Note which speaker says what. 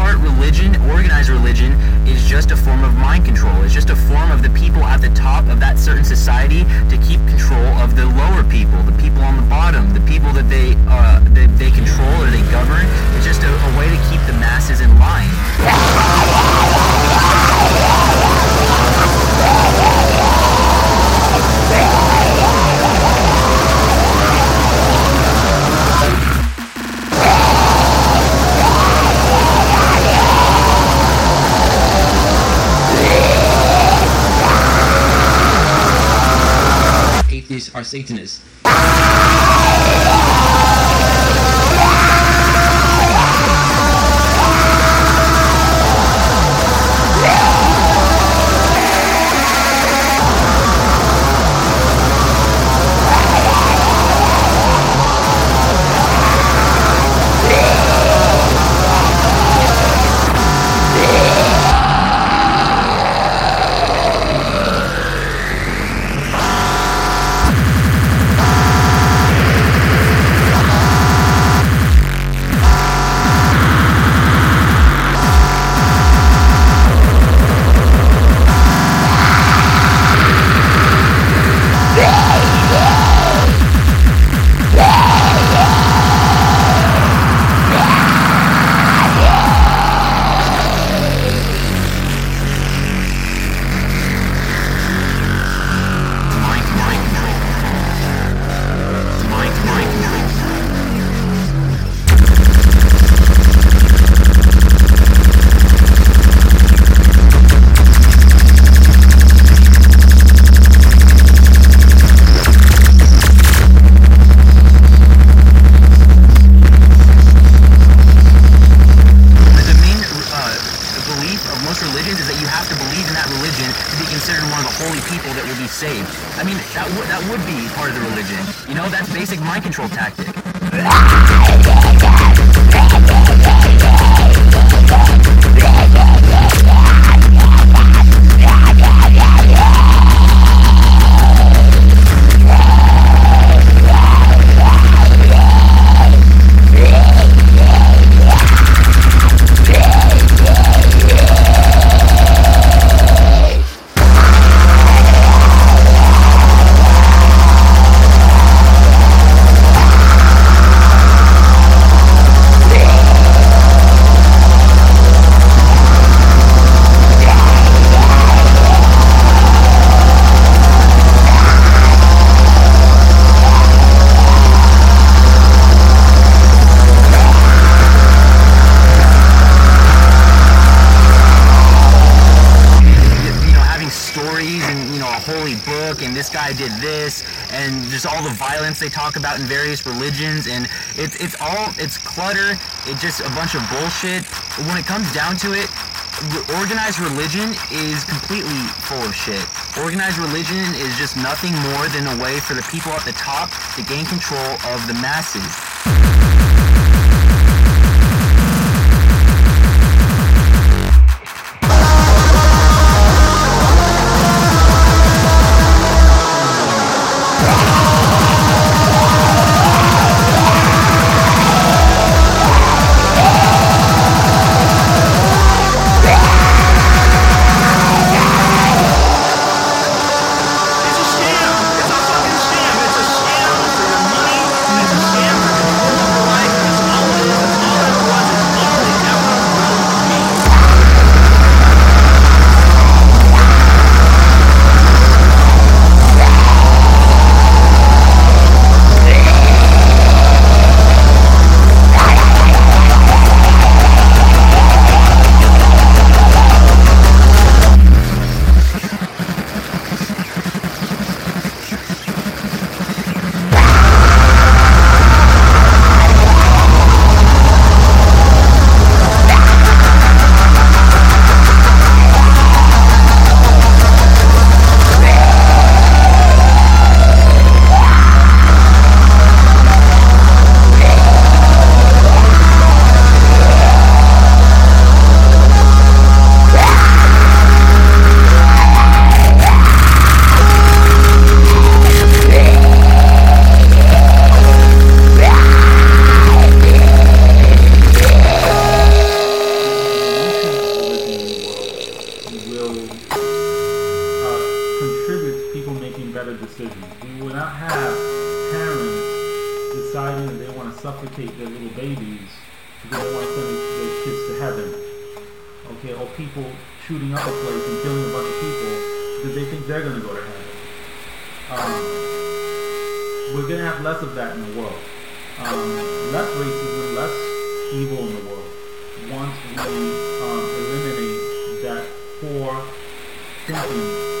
Speaker 1: part, religion, organized religion, is just a form of mind control. It's just a form of the people at the top of that certain society to keep control of the lower people, the people
Speaker 2: are Satanists.
Speaker 1: Saved. I mean, that would that would be part of the religion. You know, that's basic mind control tactic. And this guy did this and just all the violence they talk about in various religions and it's it's all it's clutter, it's just a bunch of bullshit. When it comes down to it, organized religion is completely full of shit. Organized religion is just nothing more than a way for the people at the top to gain control of the masses.
Speaker 2: Want suffocate their little babies because they want to send their kids to heaven. Okay, or people shooting up a place and killing a bunch of people because they think they're going to go to heaven. Um, we're going to have less of that in the world. Um, less racism, less evil in the world once we um, eliminate that poor thinking